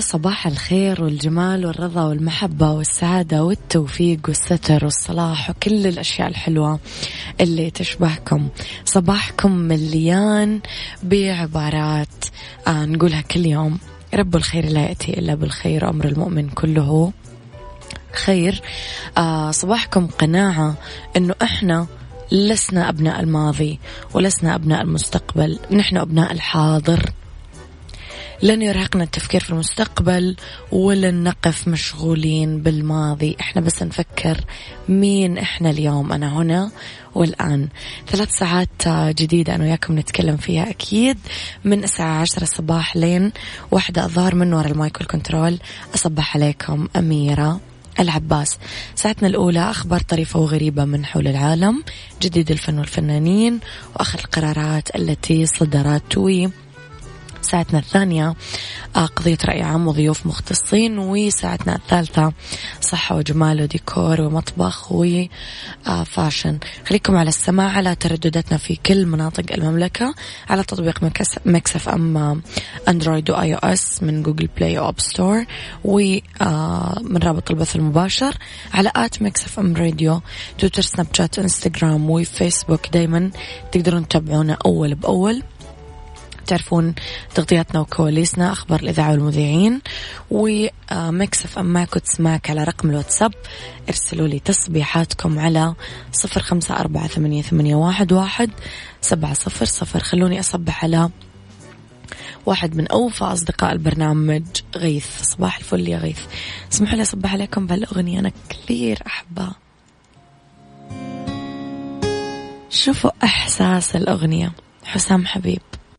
صباح الخير والجمال والرضا والمحبة والسعادة والتوفيق والستر والصلاح وكل الأشياء الحلوة اللي تشبهكم. صباحكم مليان بعبارات آه نقولها كل يوم. رب الخير لا يأتي إلا بالخير أمر المؤمن كله خير. آه صباحكم قناعة أنه إحنا لسنا أبناء الماضي ولسنا أبناء المستقبل. نحن أبناء الحاضر. لن يرهقنا التفكير في المستقبل ولن نقف مشغولين بالماضي. إحنا بس نفكر مين إحنا اليوم. أنا هنا والآن. ثلاث ساعات جديدة أنا وياكم نتكلم فيها أكيد. من الساعة عشرة الصباح لين واحدة الظهر من وراء المايك والكنترول. أصبح عليكم أميرة العباس. ساعتنا الأولى أخبار طريفة وغريبة من حول العالم جديد الفن والفنانين وآخر القرارات التي صدرت. ساعتنا الثانية. آه، قضية رأي عام وضيوف مختصين وساعتنا الثالثة صحة وجمال وديكور ومطبخ و fashion. خليكم على السماع على تردداتنا في كل مناطق المملكة على تطبيق Mix FM Android و iOS من Google Play و App Store ومن رابط البث المباشر على at Mix FM Radio تويتر سناب شات انستغرام وفيسبوك دايما تقدرون تتابعونا أول بأول. تعرفون تغطياتنا وكواليسنا أخبار الإذاعة والمذيعين و Mix FM تسمعك على رقم الواتساب. ارسلوا لي تصبيحاتكم على صفر خمسة أربعة ثمانية, ثمانية واحد, واحد سبعة صفر صفر. خلوني أصبح على واحد من أوفى أصدقاء البرنامج. غيث صباح الفل يا غيث. اسمحوا لي أصبح عليكم بهالأغنية أنا كثير أحبها. شوفوا إحساس الأغنية. حسام حبيب.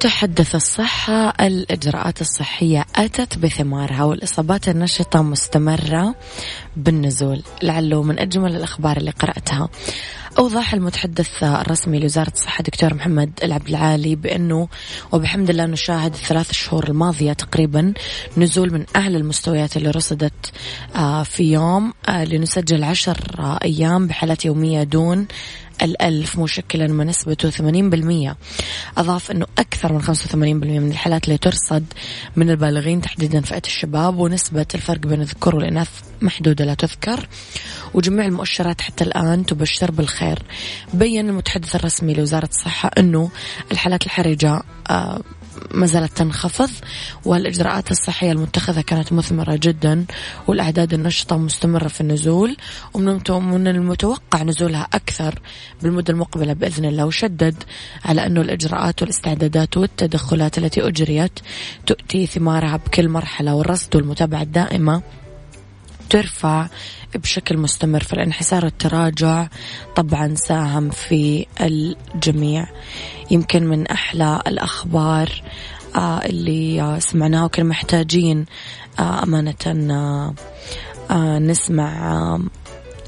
تحدث الصحة الإجراءات الصحية أتت بثمارها والإصابات النشطة مستمرة بالنزول. لعله من أجمل الأخبار اللي قرأتها. أوضح المتحدث الرسمي لوزارة الصحة دكتور محمد العبد العالي بأنه وبحمد الله نشاهد الثلاث شهور الماضية تقريبا نزول من أعلى المستويات اللي رصدت آه، في يوم آه، لنسجل عشر أيام بحالات يومية دون الألف مشكلا ما نسبته 80% أضاف أنه أكثر من 85% من الحالات اللي ترصد من البالغين تحديدا فئة الشباب ونسبة الفرق بين الذكور والإناث محدودة لا تذكر. وجميع المؤشرات حتى الآن تبشر بالخير. بين المتحدث الرسمي لوزارة الصحة أنه الحالات الحرجة آه ما زالت تنخفض والإجراءات الصحية المتخذة كانت مثمرة جدا والأعداد النشطة مستمرة في النزول ومن المتوقع نزولها أكثر بالمدة المقبلة بإذن الله وشدد على أنه الإجراءات والاستعدادات والتدخلات التي أجريت تؤتي ثمارها بكل مرحلة والرصد والمتابعة الدائمة ترفع بشكل مستمر فالانحسار والتراجع طبعا ساهم في الجميع. يمكن من أحلى الأخبار آه، اللي سمعناها وكنا محتاجين آه، أمانة آه، نسمع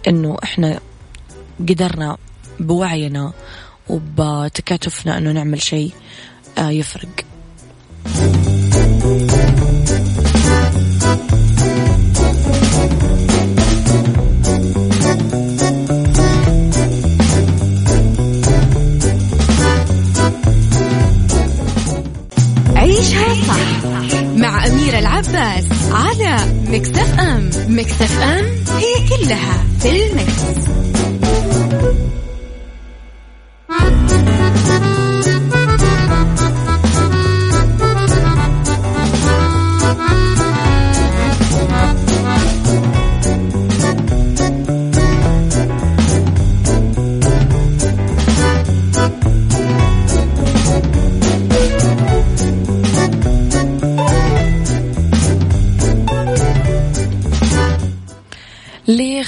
إنه إحنا قدرنا بوعينا وبتكاتفنا إنه نعمل شيء يفرق. العباس على مكتف أم مكتف أم هي كلها في المكس.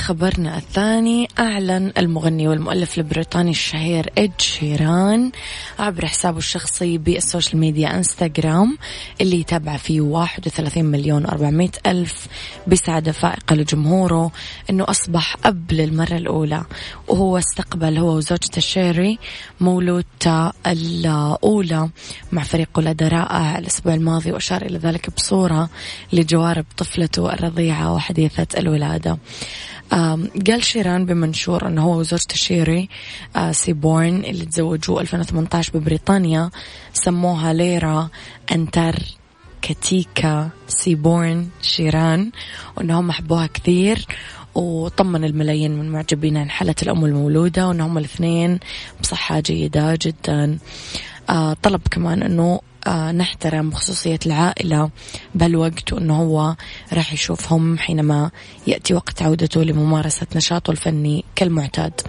خبرنا الثاني أعلن المغني والمؤلف البريطاني الشهير إد شيران عبر حسابه الشخصي بال social media إنستغرام اللي يتابع فيه 31 مليون و400 ألف بسعادة فائقة لجمهوره أنه أصبح أب للمرة الأولى وهو استقبل هو وزوجته شيري مولودته الأولى مع فريق ولادة رائع الأسبوع الماضي وأشار إلى ذلك بصورة لجوارب طفلته الرضيعة وحديثة الولادة. قال شيران بمنشور أنه هو وزوجته شيري آه، سيبورن اللي تزوجوا 2018 ببريطانيا سموها ليرا أنتاركتيكا سيبورن شيران وأنهم حبوها كثير وطمن الملايين من معجبين عن حالة الأم المولودة وأنهم الاثنين بصحة جيدة جدا. آه طلب كمان أنه نحترم خصوصية العائلة بهالوقت وأنه هو راح يشوفهم حينما يأتي وقت عودته لممارسة نشاطه الفني كالمعتاد.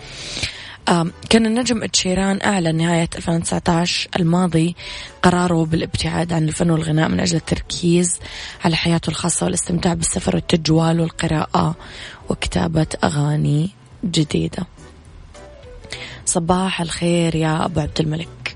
كان النجم اتشيران أعلن نهاية 2019 الماضي قراره بالابتعاد عن الفن والغناء من أجل التركيز على حياته الخاصة والاستمتاع بالسفر والتجوال والقراءة وكتابة أغاني جديدة. صباح الخير يا أبو عبد الملك.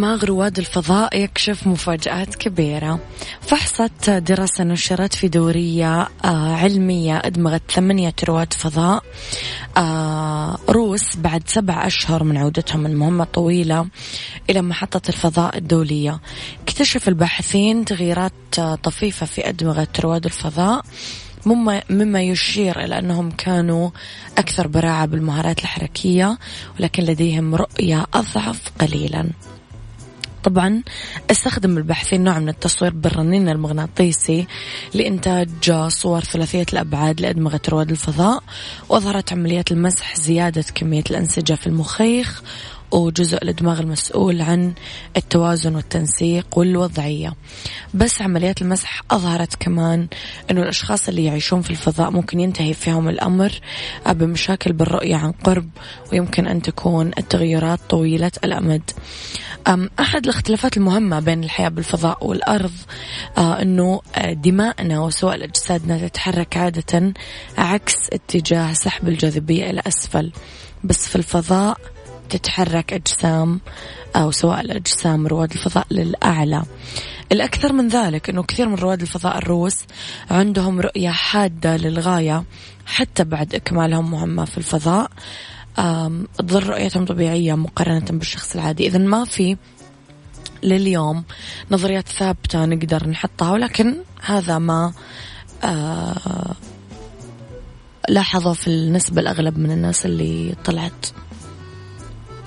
دماغ رواد الفضاء يكشف مفاجآت كبيرة. فحصت دراسة نشرت في دورية آه، علمية أدمغت ثمانية رواد فضاء. آه، روس بعد سبع أشهر من عودتهم من مهمة طويلة إلى محطة الفضاء الدولية. اكتشف الباحثين تغييرات آه، طفيفة في أدمغة رواد الفضاء مما مما يشير إلى أنهم كانوا أكثر براعة بالمهارات الحركية ولكن لديهم رؤية أضعف قليلا. طبعا أستخدم الباحثين نوع من التصوير بالرنين المغناطيسي لإنتاج صور ثلاثية الأبعاد لأدمغة رواد الفضاء وأظهرت عمليات المسح زيادة كمية الأنسجة في المخيخ وجزء الدماغ المسؤول عن التوازن والتنسيق والوضعية. بس عمليات المسح أظهرت كمان أنه الأشخاص اللي يعيشون في الفضاء ممكن ينتهي فيهم الأمر بمشاكل بالرؤية عن قرب ويمكن أن تكون التغيرات طويلة الأمد. أحد الاختلافات المهمة بين الحياة بالفضاء والأرض آه، أنه آه، دماءنا وسوائل أجسادنا تتحرك عادة عكس اتجاه سحب الجاذبية إلى أسفل. بس في الفضاء تتحرك أجسام أو سواء الأجسام رواد الفضاء للأعلى. الأكثر من ذلك أنه كثير من رواد الفضاء الروس عندهم رؤية حادة للغاية حتى بعد إكمالهم مهمة في الفضاء. تظل رؤيتهم طبيعية مقارنة بالشخص العادي. إذا ما في لليوم نظريات ثابتة نقدر نحطها ولكن هذا ما آه لاحظه في النسبة الأغلب من الناس اللي طلعت.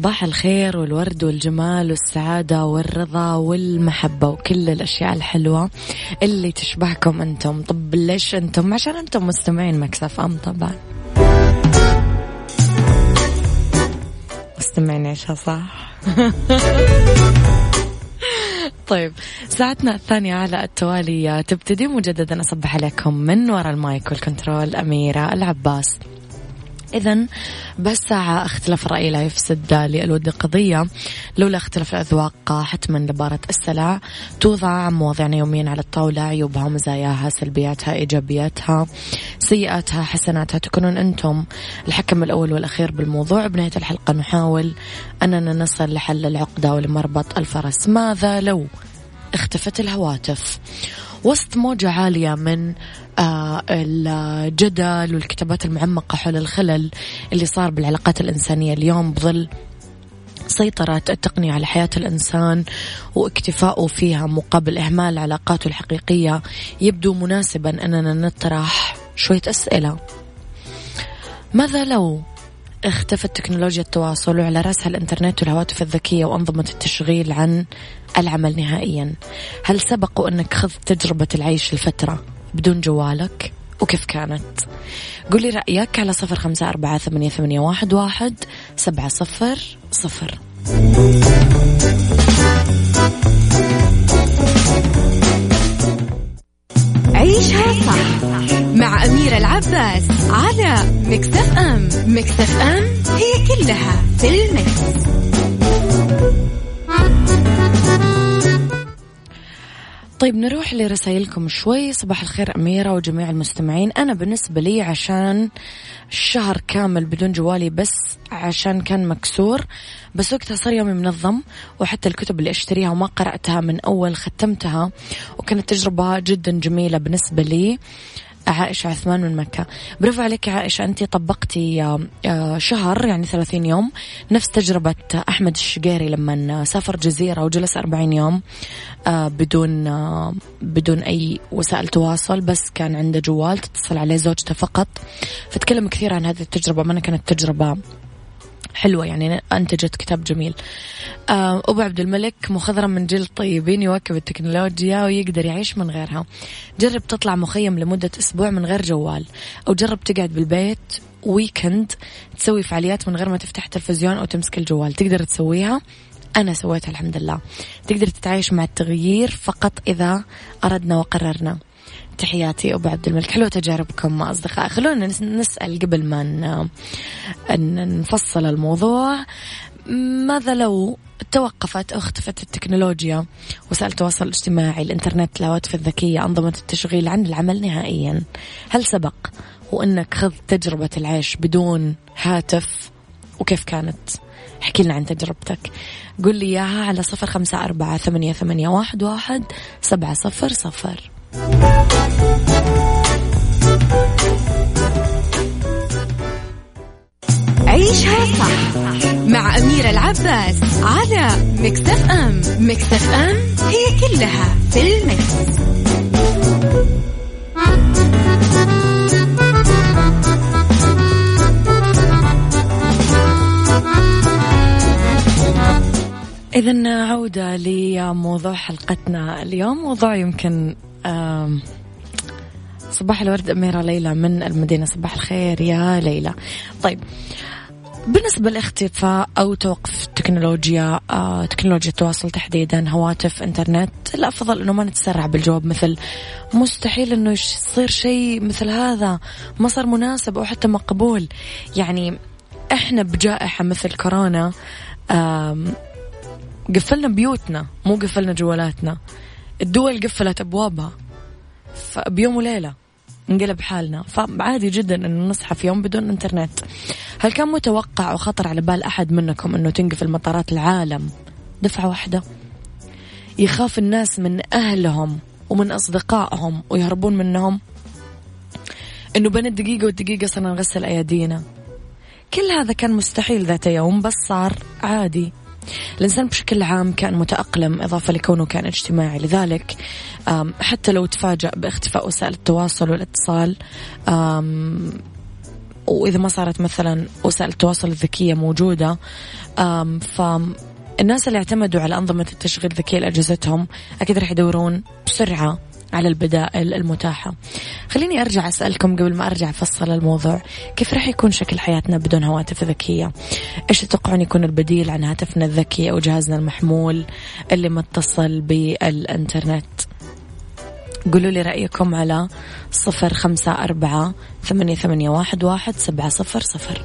صباح الخير والورد والجمال والسعادة والرضا والمحبة وكل الأشياء الحلوة اللي تشبهكم أنتم. طب ليش أنتم؟ عشان أنتم مستمعين Mix FM طبعا. مستمعين عيشها صح؟ طيب ساعتنا الثانية على التوالي. تبتدي مجددا أصبح عليكم من وراء ال mic وال control أميرة العباس. إذا بس ساعة اختلاف الرأي لا يفسد للود قضية. لولا اختلاف الأذواق حتما لبارة السلع توضع مواضيعنا يوميا على الطاولة. عيوبها مزاياها سلبياتها إيجابياتها سيئاتها حسناتها. تكونون أنتم الحكم الأول والأخير بالموضوع. بنهاية الحلقة نحاول أننا نصل لحل العقدة ولمربط الفرس. ماذا لو اختفت الهواتف؟ وسط موجة عالية من الجدل والكتابات المعمقة حول الخلل اللي صار بالعلاقات الإنسانية اليوم بظل سيطرة التقنية على حياة الإنسان واكتفاؤه فيها مقابل إهمال علاقاته الحقيقية. يبدو مناسبا أننا نطرح شوية أسئلة. ماذا لو اختفت تكنولوجيا التواصل وعلى رأسها الإنترنت والهواتف الذكية وأنظمة التشغيل عن العمل نهائيا؟ هل سبق أنك خذت تجربة العيش لفترة؟ بدون جوالك وكيف كانت؟ قولي رأيك على صفر خمسة أربعة ثمانية, ثمانية واحد, واحد سبعة صفر صفر. عيشها صح مع أميرة العباس على مكتف أم مكتف أم هي كلها في المكس. طيب نروح لرسائلكم شوي. صباح الخير أميرة وجميع المستمعين. أنا بالنسبة لي عشان شهر كامل بدون جوالي بس عشان كان مكسور بس وقتها صار يومي منظم وحتى الكتب اللي أشتريها وما قرأتها من أول ختمتها وكانت تجربة جدا جميلة بالنسبة لي. عائشة عثمان من مكة. برافو عليك عائشة أنت طبقتي آه، آه، شهر يعني ثلاثين يوم. نفس تجربة أحمد الشقيري لما سافر جزيرة وجلس أربعين يوم آه، بدون بدون أي وسائل تواصل بس كان عنده جوال تتصل عليه زوجته فقط. فتكلم كثير عن هذه التجربة ما كانت تجربة حلوة يعني أنتجت كتاب جميل. آه، أبو عبد الملك مخضرم من جيل طيبين يواكب التكنولوجيا ويقدر يعيش من غيرها. جرب تطلع مخيم لمدة أسبوع من غير جوال أو جرب تقعد بالبيت ويكند تسوي فعاليات من غير ما تفتح تلفزيون أو تمسك الجوال. تقدر تسويها؟ أنا سويتها الحمد لله. تقدر تتعايش مع التغيير فقط إذا أردنا وقررنا. تحياتي أبو عبد الملك. حلوة تجاربكم أصدقاء. خلونا نسأل قبل ما نفصل الموضوع. ماذا لو توقفت أو اختفت التكنولوجيا وسائل التواصل الاجتماعي الإنترنت الهواتف الذكية أنظمة التشغيل عن العمل نهائيا؟ هل سبق وأنك خذ تجربة العيش بدون هاتف؟ وكيف كانت؟ احكي لنا عن تجربتك. قل لي إياها على صفر خمسة أربعة ثمانية, ثمانية واحد, واحد سبعة صفر صفر. عيشها صح مع أميرة العباس على مكتف أم مكتف أم هي كلها في المكس. إذا عودة لموضوع حلقتنا اليوم موضوع يمكن صباح الورد أميرة ليلى من المدينة. صباح الخير يا ليلى. طيب بالنسبة لاختفاء أو توقف التكنولوجيا آه، تكنولوجيا التواصل تحديدا هواتف إنترنت الأفضل أنه ما نتسرع بالجواب مثل مستحيل أنه يصير شيء مثل هذا ما صار مناسب أو حتى مقبول. يعني إحنا بجائحة مثل كورونا قفلنا بيوتنا مو قفلنا جوالاتنا. الدول قفلت أبوابها. بيوم وليلة نقلب حالنا. فعادي جدا إنه نصحى في يوم بدون إنترنت. هل كان متوقع أو خطر على بال أحد منكم إنه تنقفل مطارات العالم؟ دفعة واحدة. يخاف الناس من أهلهم ومن أصدقائهم ويهربون منهم. إنه بين الدقيقة والدقيقة صرنا نغسل أيادينا. كل هذا كان مستحيل ذات يوم بس صار عادي. الإنسان بشكل عام كان متأقلم إضافة لكونه كان اجتماعي. لذلك حتى لو تفاجأ باختفاء وسائل التواصل والاتصال وإذا ما صارت مثلا وسائل التواصل الذكية موجودة فالناس اللي اعتمدوا على أنظمة التشغيل الذكية لأجهزتهم أكيد راح يدورون بسرعة على البدائل المتاحة. خليني أرجع أسألكم قبل ما أرجع أفصل الموضوع. كيف راح يكون شكل حياتنا بدون هواتف ذكية؟ إيش تتوقعون يكون البديل عن هاتفنا الذكي أو جهازنا المحمول اللي متصل بالإنترنت؟ قولوا لي رأيكم على صفر خمسة أربعة ثمانية, ثمانية واحد, واحد سبعة صفر صفر.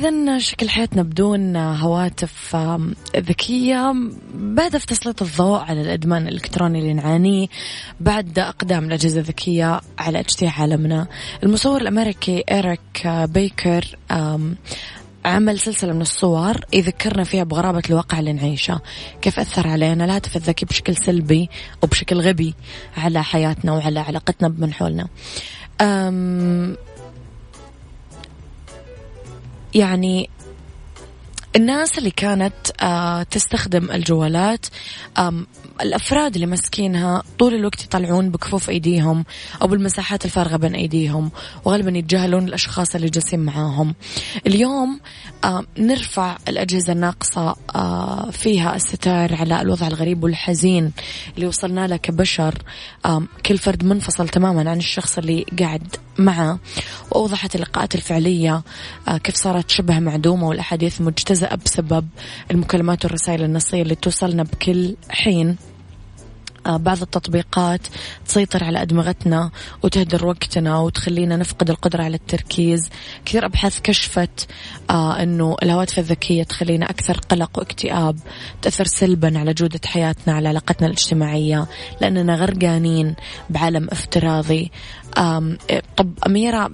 إذا شكل حياتنا بدون هواتف ذكية. بهدف تسليط الضوء على الإدمان الإلكتروني اللي نعانيه بعد أقدام الأجهزة الذكية على اجتياح عالمنا. المصور الأمريكي إيريك بيكر عمل سلسلة من الصور يذكرنا فيها بغرابة الواقع اللي نعيشه. كيف أثر علينا؟ الهاتف الذكي بشكل سلبي وبشكل غبي على حياتنا وعلى علاقتنا بمن حولنا. يعني الناس اللي كانت آه، تستخدم الجوالات الأفراد اللي ماسكينها طول الوقت يطلعون بكفوف أيديهم أو بالمساحات الفارغة بين أيديهم وغالبا يتجاهلون الأشخاص اللي جالسين معاهم. اليوم نرفع الأجهزة الناقصة آه، فيها الستار على الوضع الغريب والحزين اللي وصلنا له كبشر. كل فرد منفصل تماما عن الشخص اللي قاعد معه. وأوضحت اللقاءات الفعلية آه، كيف صارت شبه معدومة والأحاديث مجتزأة بسبب المكالمات والرسائل النصية اللي توصلنا بكل حين. آه، بعض التطبيقات تسيطر على أدمغتنا وتهدر وقتنا وتخلينا نفقد القدرة على التركيز. كثير أبحاث كشفت آه أنه الهواتف الذكية تخلينا أكثر قلق واكتئاب تأثر سلبا على جودة حياتنا على علاقتنا الاجتماعية لأننا غرقانين بعالم افتراضي. طب أميرة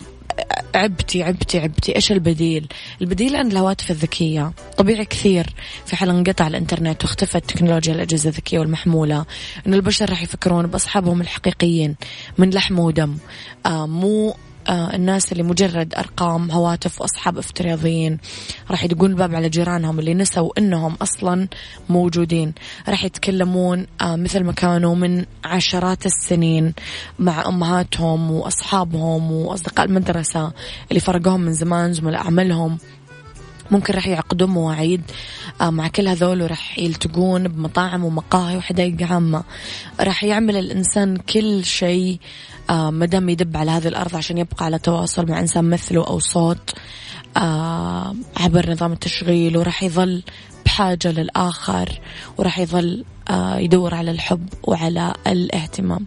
عبتي عبتي عبتي. إيش البديل؟ البديل عند الهواتف الذكية. طبيعي كثير. في حال انقطع الإنترنت واختفت تكنولوجيا الأجهزة الذكية والمحمولة انه البشر راح يفكرون بأصحابهم الحقيقيين من لحم ودم. آه مو الناس اللي مجرد أرقام هواتف وأصحاب افتراضيين راح يدقون الباب على جيرانهم اللي نسوا أنهم أصلا موجودين. راح يتكلمون آه مثل ما كانوا من عشرات السنين مع أمهاتهم وأصحابهم وأصدقاء المدرسة اللي فرقوهم من زمان زملاء عملهم ممكن راح يعقدون مواعيد آه، مع كل هذول وراح يلتقون بمطاعم ومقاهي وحدائق عامة. راح يعمل الإنسان كل شيء آه، مدام يدب على هذه الأرض عشان يبقى على تواصل مع إنسان مثله أو صوت آه، عبر نظام التشغيل وراح يظل بحاجة للآخر وراح يظل يدور على الحب وعلى الاهتمام.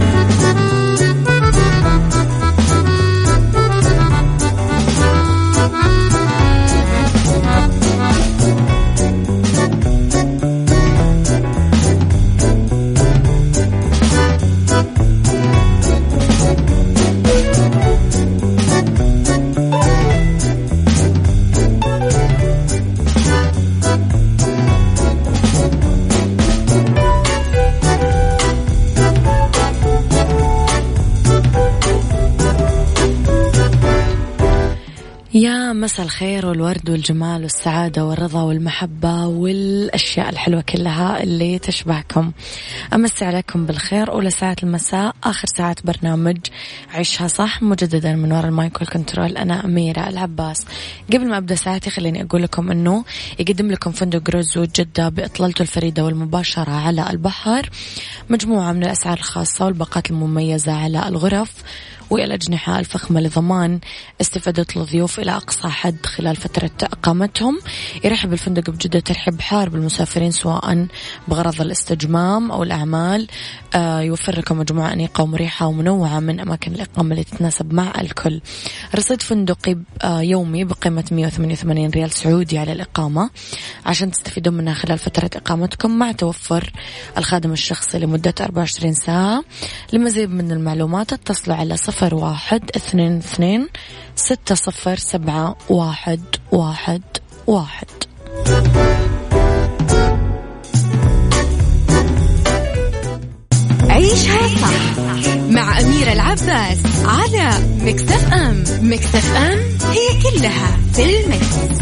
الخير والورد والجمال والسعادة والرضا والمحبة والأشياء الحلوة كلها اللي تشبهكم. أمسي عليكم بالخير أولى ساعات المساء آخر ساعات برنامج عيشها صح مجددا من وراء ال mic وال control أنا أميرة العباس. قبل ما أبدأ ساعتي خليني أقول لكم أنه يقدم لكم فندق روزوود جدة بإطلالته الفريدة والمباشرة على البحر. مجموعة من الأسعار الخاصة والباقات المميزة على الغرف. والأجنحة الفخمة لضمان استفادة الضيوف إلى أقصى حد خلال فترة إقامتهم يرحب الفندق بجدة ترحب حار بالمسافرين سواء بغرض الاستجمام أو الأعمال. آه، يوفر لكم مجموعة أنيقة ومريحة ومنوعة من أماكن الإقامة اللي تتناسب مع الكل. رصيد فندقي آه، يومي بقيمة 188 ريال سعودي على الإقامة. عشان تستفيدون منها خلال فترة إقامتكم مع توفر الخادم الشخصي لمدة 24 ساعة. لمزيد من المعلومات اتصلوا على صفر صفر واحد اثنين اثنين ستة صفر سبعة واحد واحد واحد عيشها صح مع أميرة العباس على مكتف أم مكتف أم هي كلها في المكس.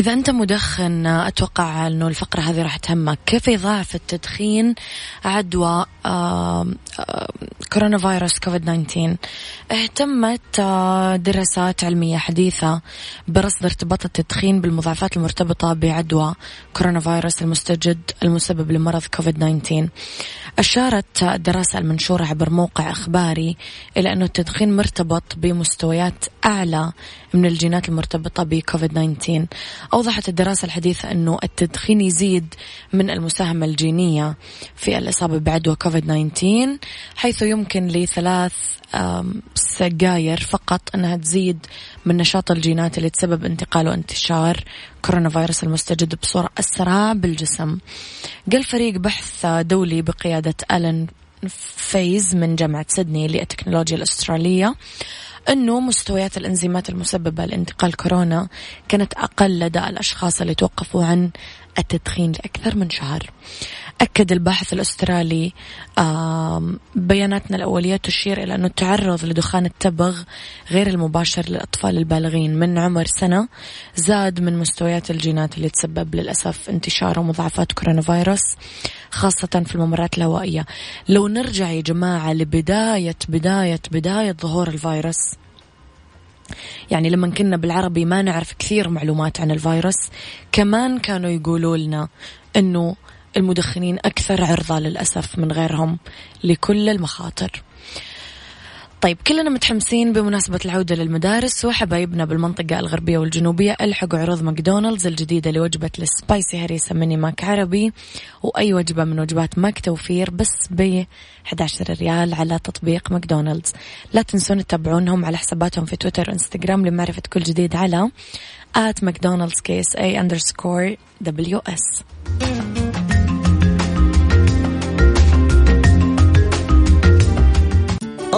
إذا أنت مدخن أتوقع أنه الفقرة هذه راح تهمك. كيف يضاعف التدخين عدوى كورونا فيروس كوفيد 19 اهتمت دراسات علمية حديثة برصد ارتباط التدخين بالمضاعفات المرتبطة بعدوى كورونا فيروس المستجد المسبب لمرض كوفيد 19 أشارت الدراسة المنشورة عبر موقع إخباري إلى أنه التدخين مرتبط بمستويات أعلى من الجينات المرتبطة بكوفيد 19 أوضحت الدراسة الحديثة أنه التدخين يزيد من المساهمة الجينية في الإصابة بعدوى كوفيد 19 حيث يمكن لثلاث سجاير فقط أنها تزيد من نشاط الجينات اللي تسبب انتقال وانتشار كورونا فيروس المستجد بصورة أسرع بالجسم. قال فريق بحث دولي بقيادة ألن فيز من جامعة سيدني للتكنولوجيا الأسترالية أنه مستويات الإنزيمات المسببة لانتقال كورونا كانت أقل لدى الأشخاص اللي توقفوا عن التدخين لأكثر من شهر. أكد الباحث الأسترالي بياناتنا الأولية تشير إلى أنه التعرض لدخان التبغ غير المباشر للأطفال البالغين من عمر سنة زاد من مستويات الجينات اللي تسبب للأسف انتشار ومضاعفات كورونا فيروس خاصة في الممرات الهوائية. لو نرجع يا جماعة لبداية بداية بداية ظهور الفيروس يعني لما كنا بالعربي ما نعرف كثير معلومات عن الفيروس كمان كانوا يقولوا لنا إنه المدخنين أكثر عرضة للأسف من غيرهم لكل المخاطر. طيب كلنا متحمسين بمناسبة العودة للمدارس وحبايبنا بالمنطقة الغربية والجنوبية ألحقوا عروض ماكدونالدز الجديدة لوجبة ال spicy هريسة mini Mac عربي وأي وجبة من وجبات ماك توفير بس ب 11 ريال على تطبيق ماكدونالدز. لا تنسون تتابعونهم على حساباتهم في تويتر وإنستغرام لمعرفة كل جديد على at McDonald's KSA underscore WS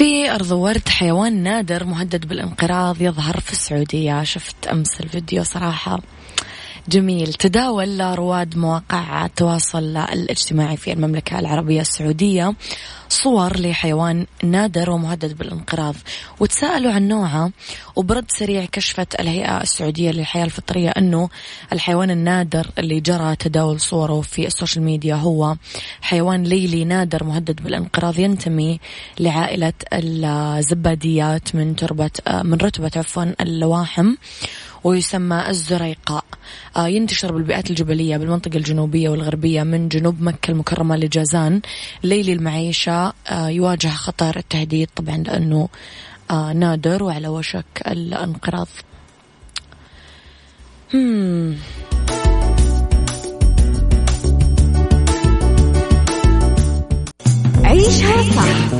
في أرض ورد حيوان نادر مهدد بالانقراض يظهر في السعودية. شفت أمس الفيديو صراحة. جميل. تداول رواد مواقع التواصل الاجتماعي في المملكة العربية السعودية صور لحيوان نادر ومهدد بالانقراض. وتساءلوا عن نوعه. وبرد سريع كشفت الهيئة السعودية للحياة الفطرية أنه الحيوان النادر اللي جرى تداول صوره في ال social media هو حيوان ليلي نادر مهدد بالانقراض. ينتمي لعائلة الزباديات من تربة من رتبة عفوا اللواحم. ويسمى الزريقاء. آه، ينتشر بالبيئات الجبلية بالمنطقة الجنوبية والغربية من جنوب مكة المكرمة لجازان. ليلي المعيشة آه، يواجه خطر التهديد طبعا لأنه آه، نادر وعلى وشك الانقراض. Hmm. عيشها صح.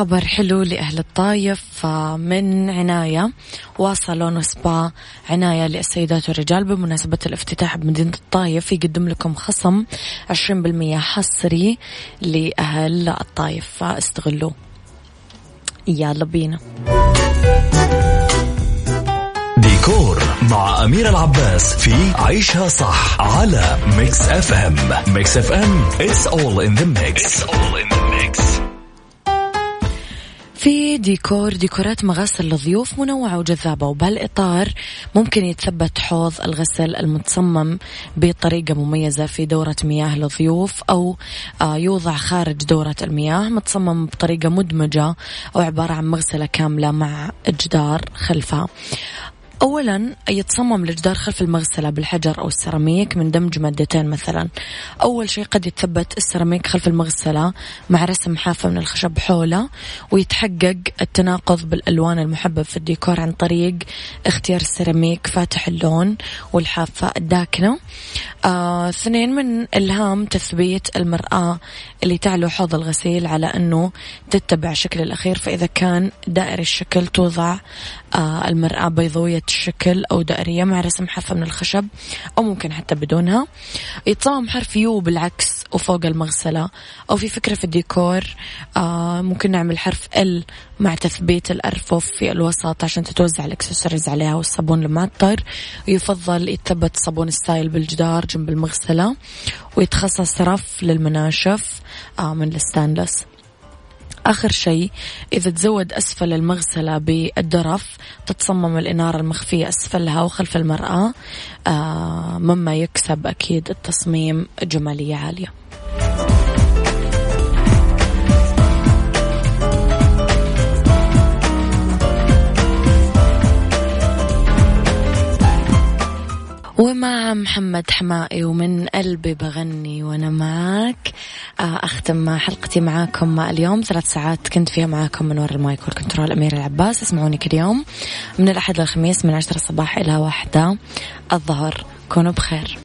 خبر حلو لأهل الطايف من عناية واصلون سبا عناية للسيدات والرجال بمناسبة الافتتاح بمدينة الطايف يقدم لكم خصم 20% حصري لأهل الطايف فاستغلوه يلا بينا. ديكور مع أميرة العباس في عيشها صح على Mix FM Mix FM it's all in the mix, it's all in the mix. في ديكور ديكورات مغاسل للضيوف منوعة وجذابة وبهالإطار ممكن يتثبت حوض الغسل المتصمم بطريقة مميزة في دورة مياه للضيوف أو آه، يوضع خارج دورة المياه متصمم بطريقة مدمجة أو عبارة عن مغسلة كاملة مع جدار خلفها أولا يتصمم الجدار خلف المغسلة بالحجر أو السيراميك من دمج مادتين مثلا. أول شيء قد يتثبت السيراميك خلف المغسلة مع رسم حافة من الخشب حولة ويتحقق التناقض بالألوان المحبب في الديكور عن طريق اختيار السيراميك فاتح اللون والحافة الداكنة. آه، اثنين من إلهام تثبيت المرآة اللي تعلو حوض الغسيل على أنه تتبع الشكل الأخير فإذا كان دائري الشكل توضع آه، المرآة بيضاوية الشكل أو دائرية مع رسم حافة من الخشب أو ممكن حتى بدونها. يتصمم حرف U بالعكس وفوق المغسلة. أو في فكرة في الديكور آه ممكن نعمل حرف L مع تثبيت الأرفف في الوسط عشان تتوزع الإكسسوارز عليها والصابون المعطر ويفضل يتثبت صابون السايل بالجدار جنب المغسلة ويتخصص رف للمناشف. من الستانلس آخر شيء إذا تزود أسفل المغسلة بالدرف تتصمم الإنارة المخفية أسفلها وخلف المرآة آه مما يكسب أكيد التصميم جمالية عالية. ومع محمد حمائي ومن قلبي بغني وأنا معاك آه، أختم حلقتي معاكم اليوم. ثلاث ساعات كنت فيها معاكم من وراء المايك والكنترول. أمير العباس اسمعوني كل يوم. من الأحد للخميس من عشرة الصباح إلى واحدة الظهر. كونوا بخير.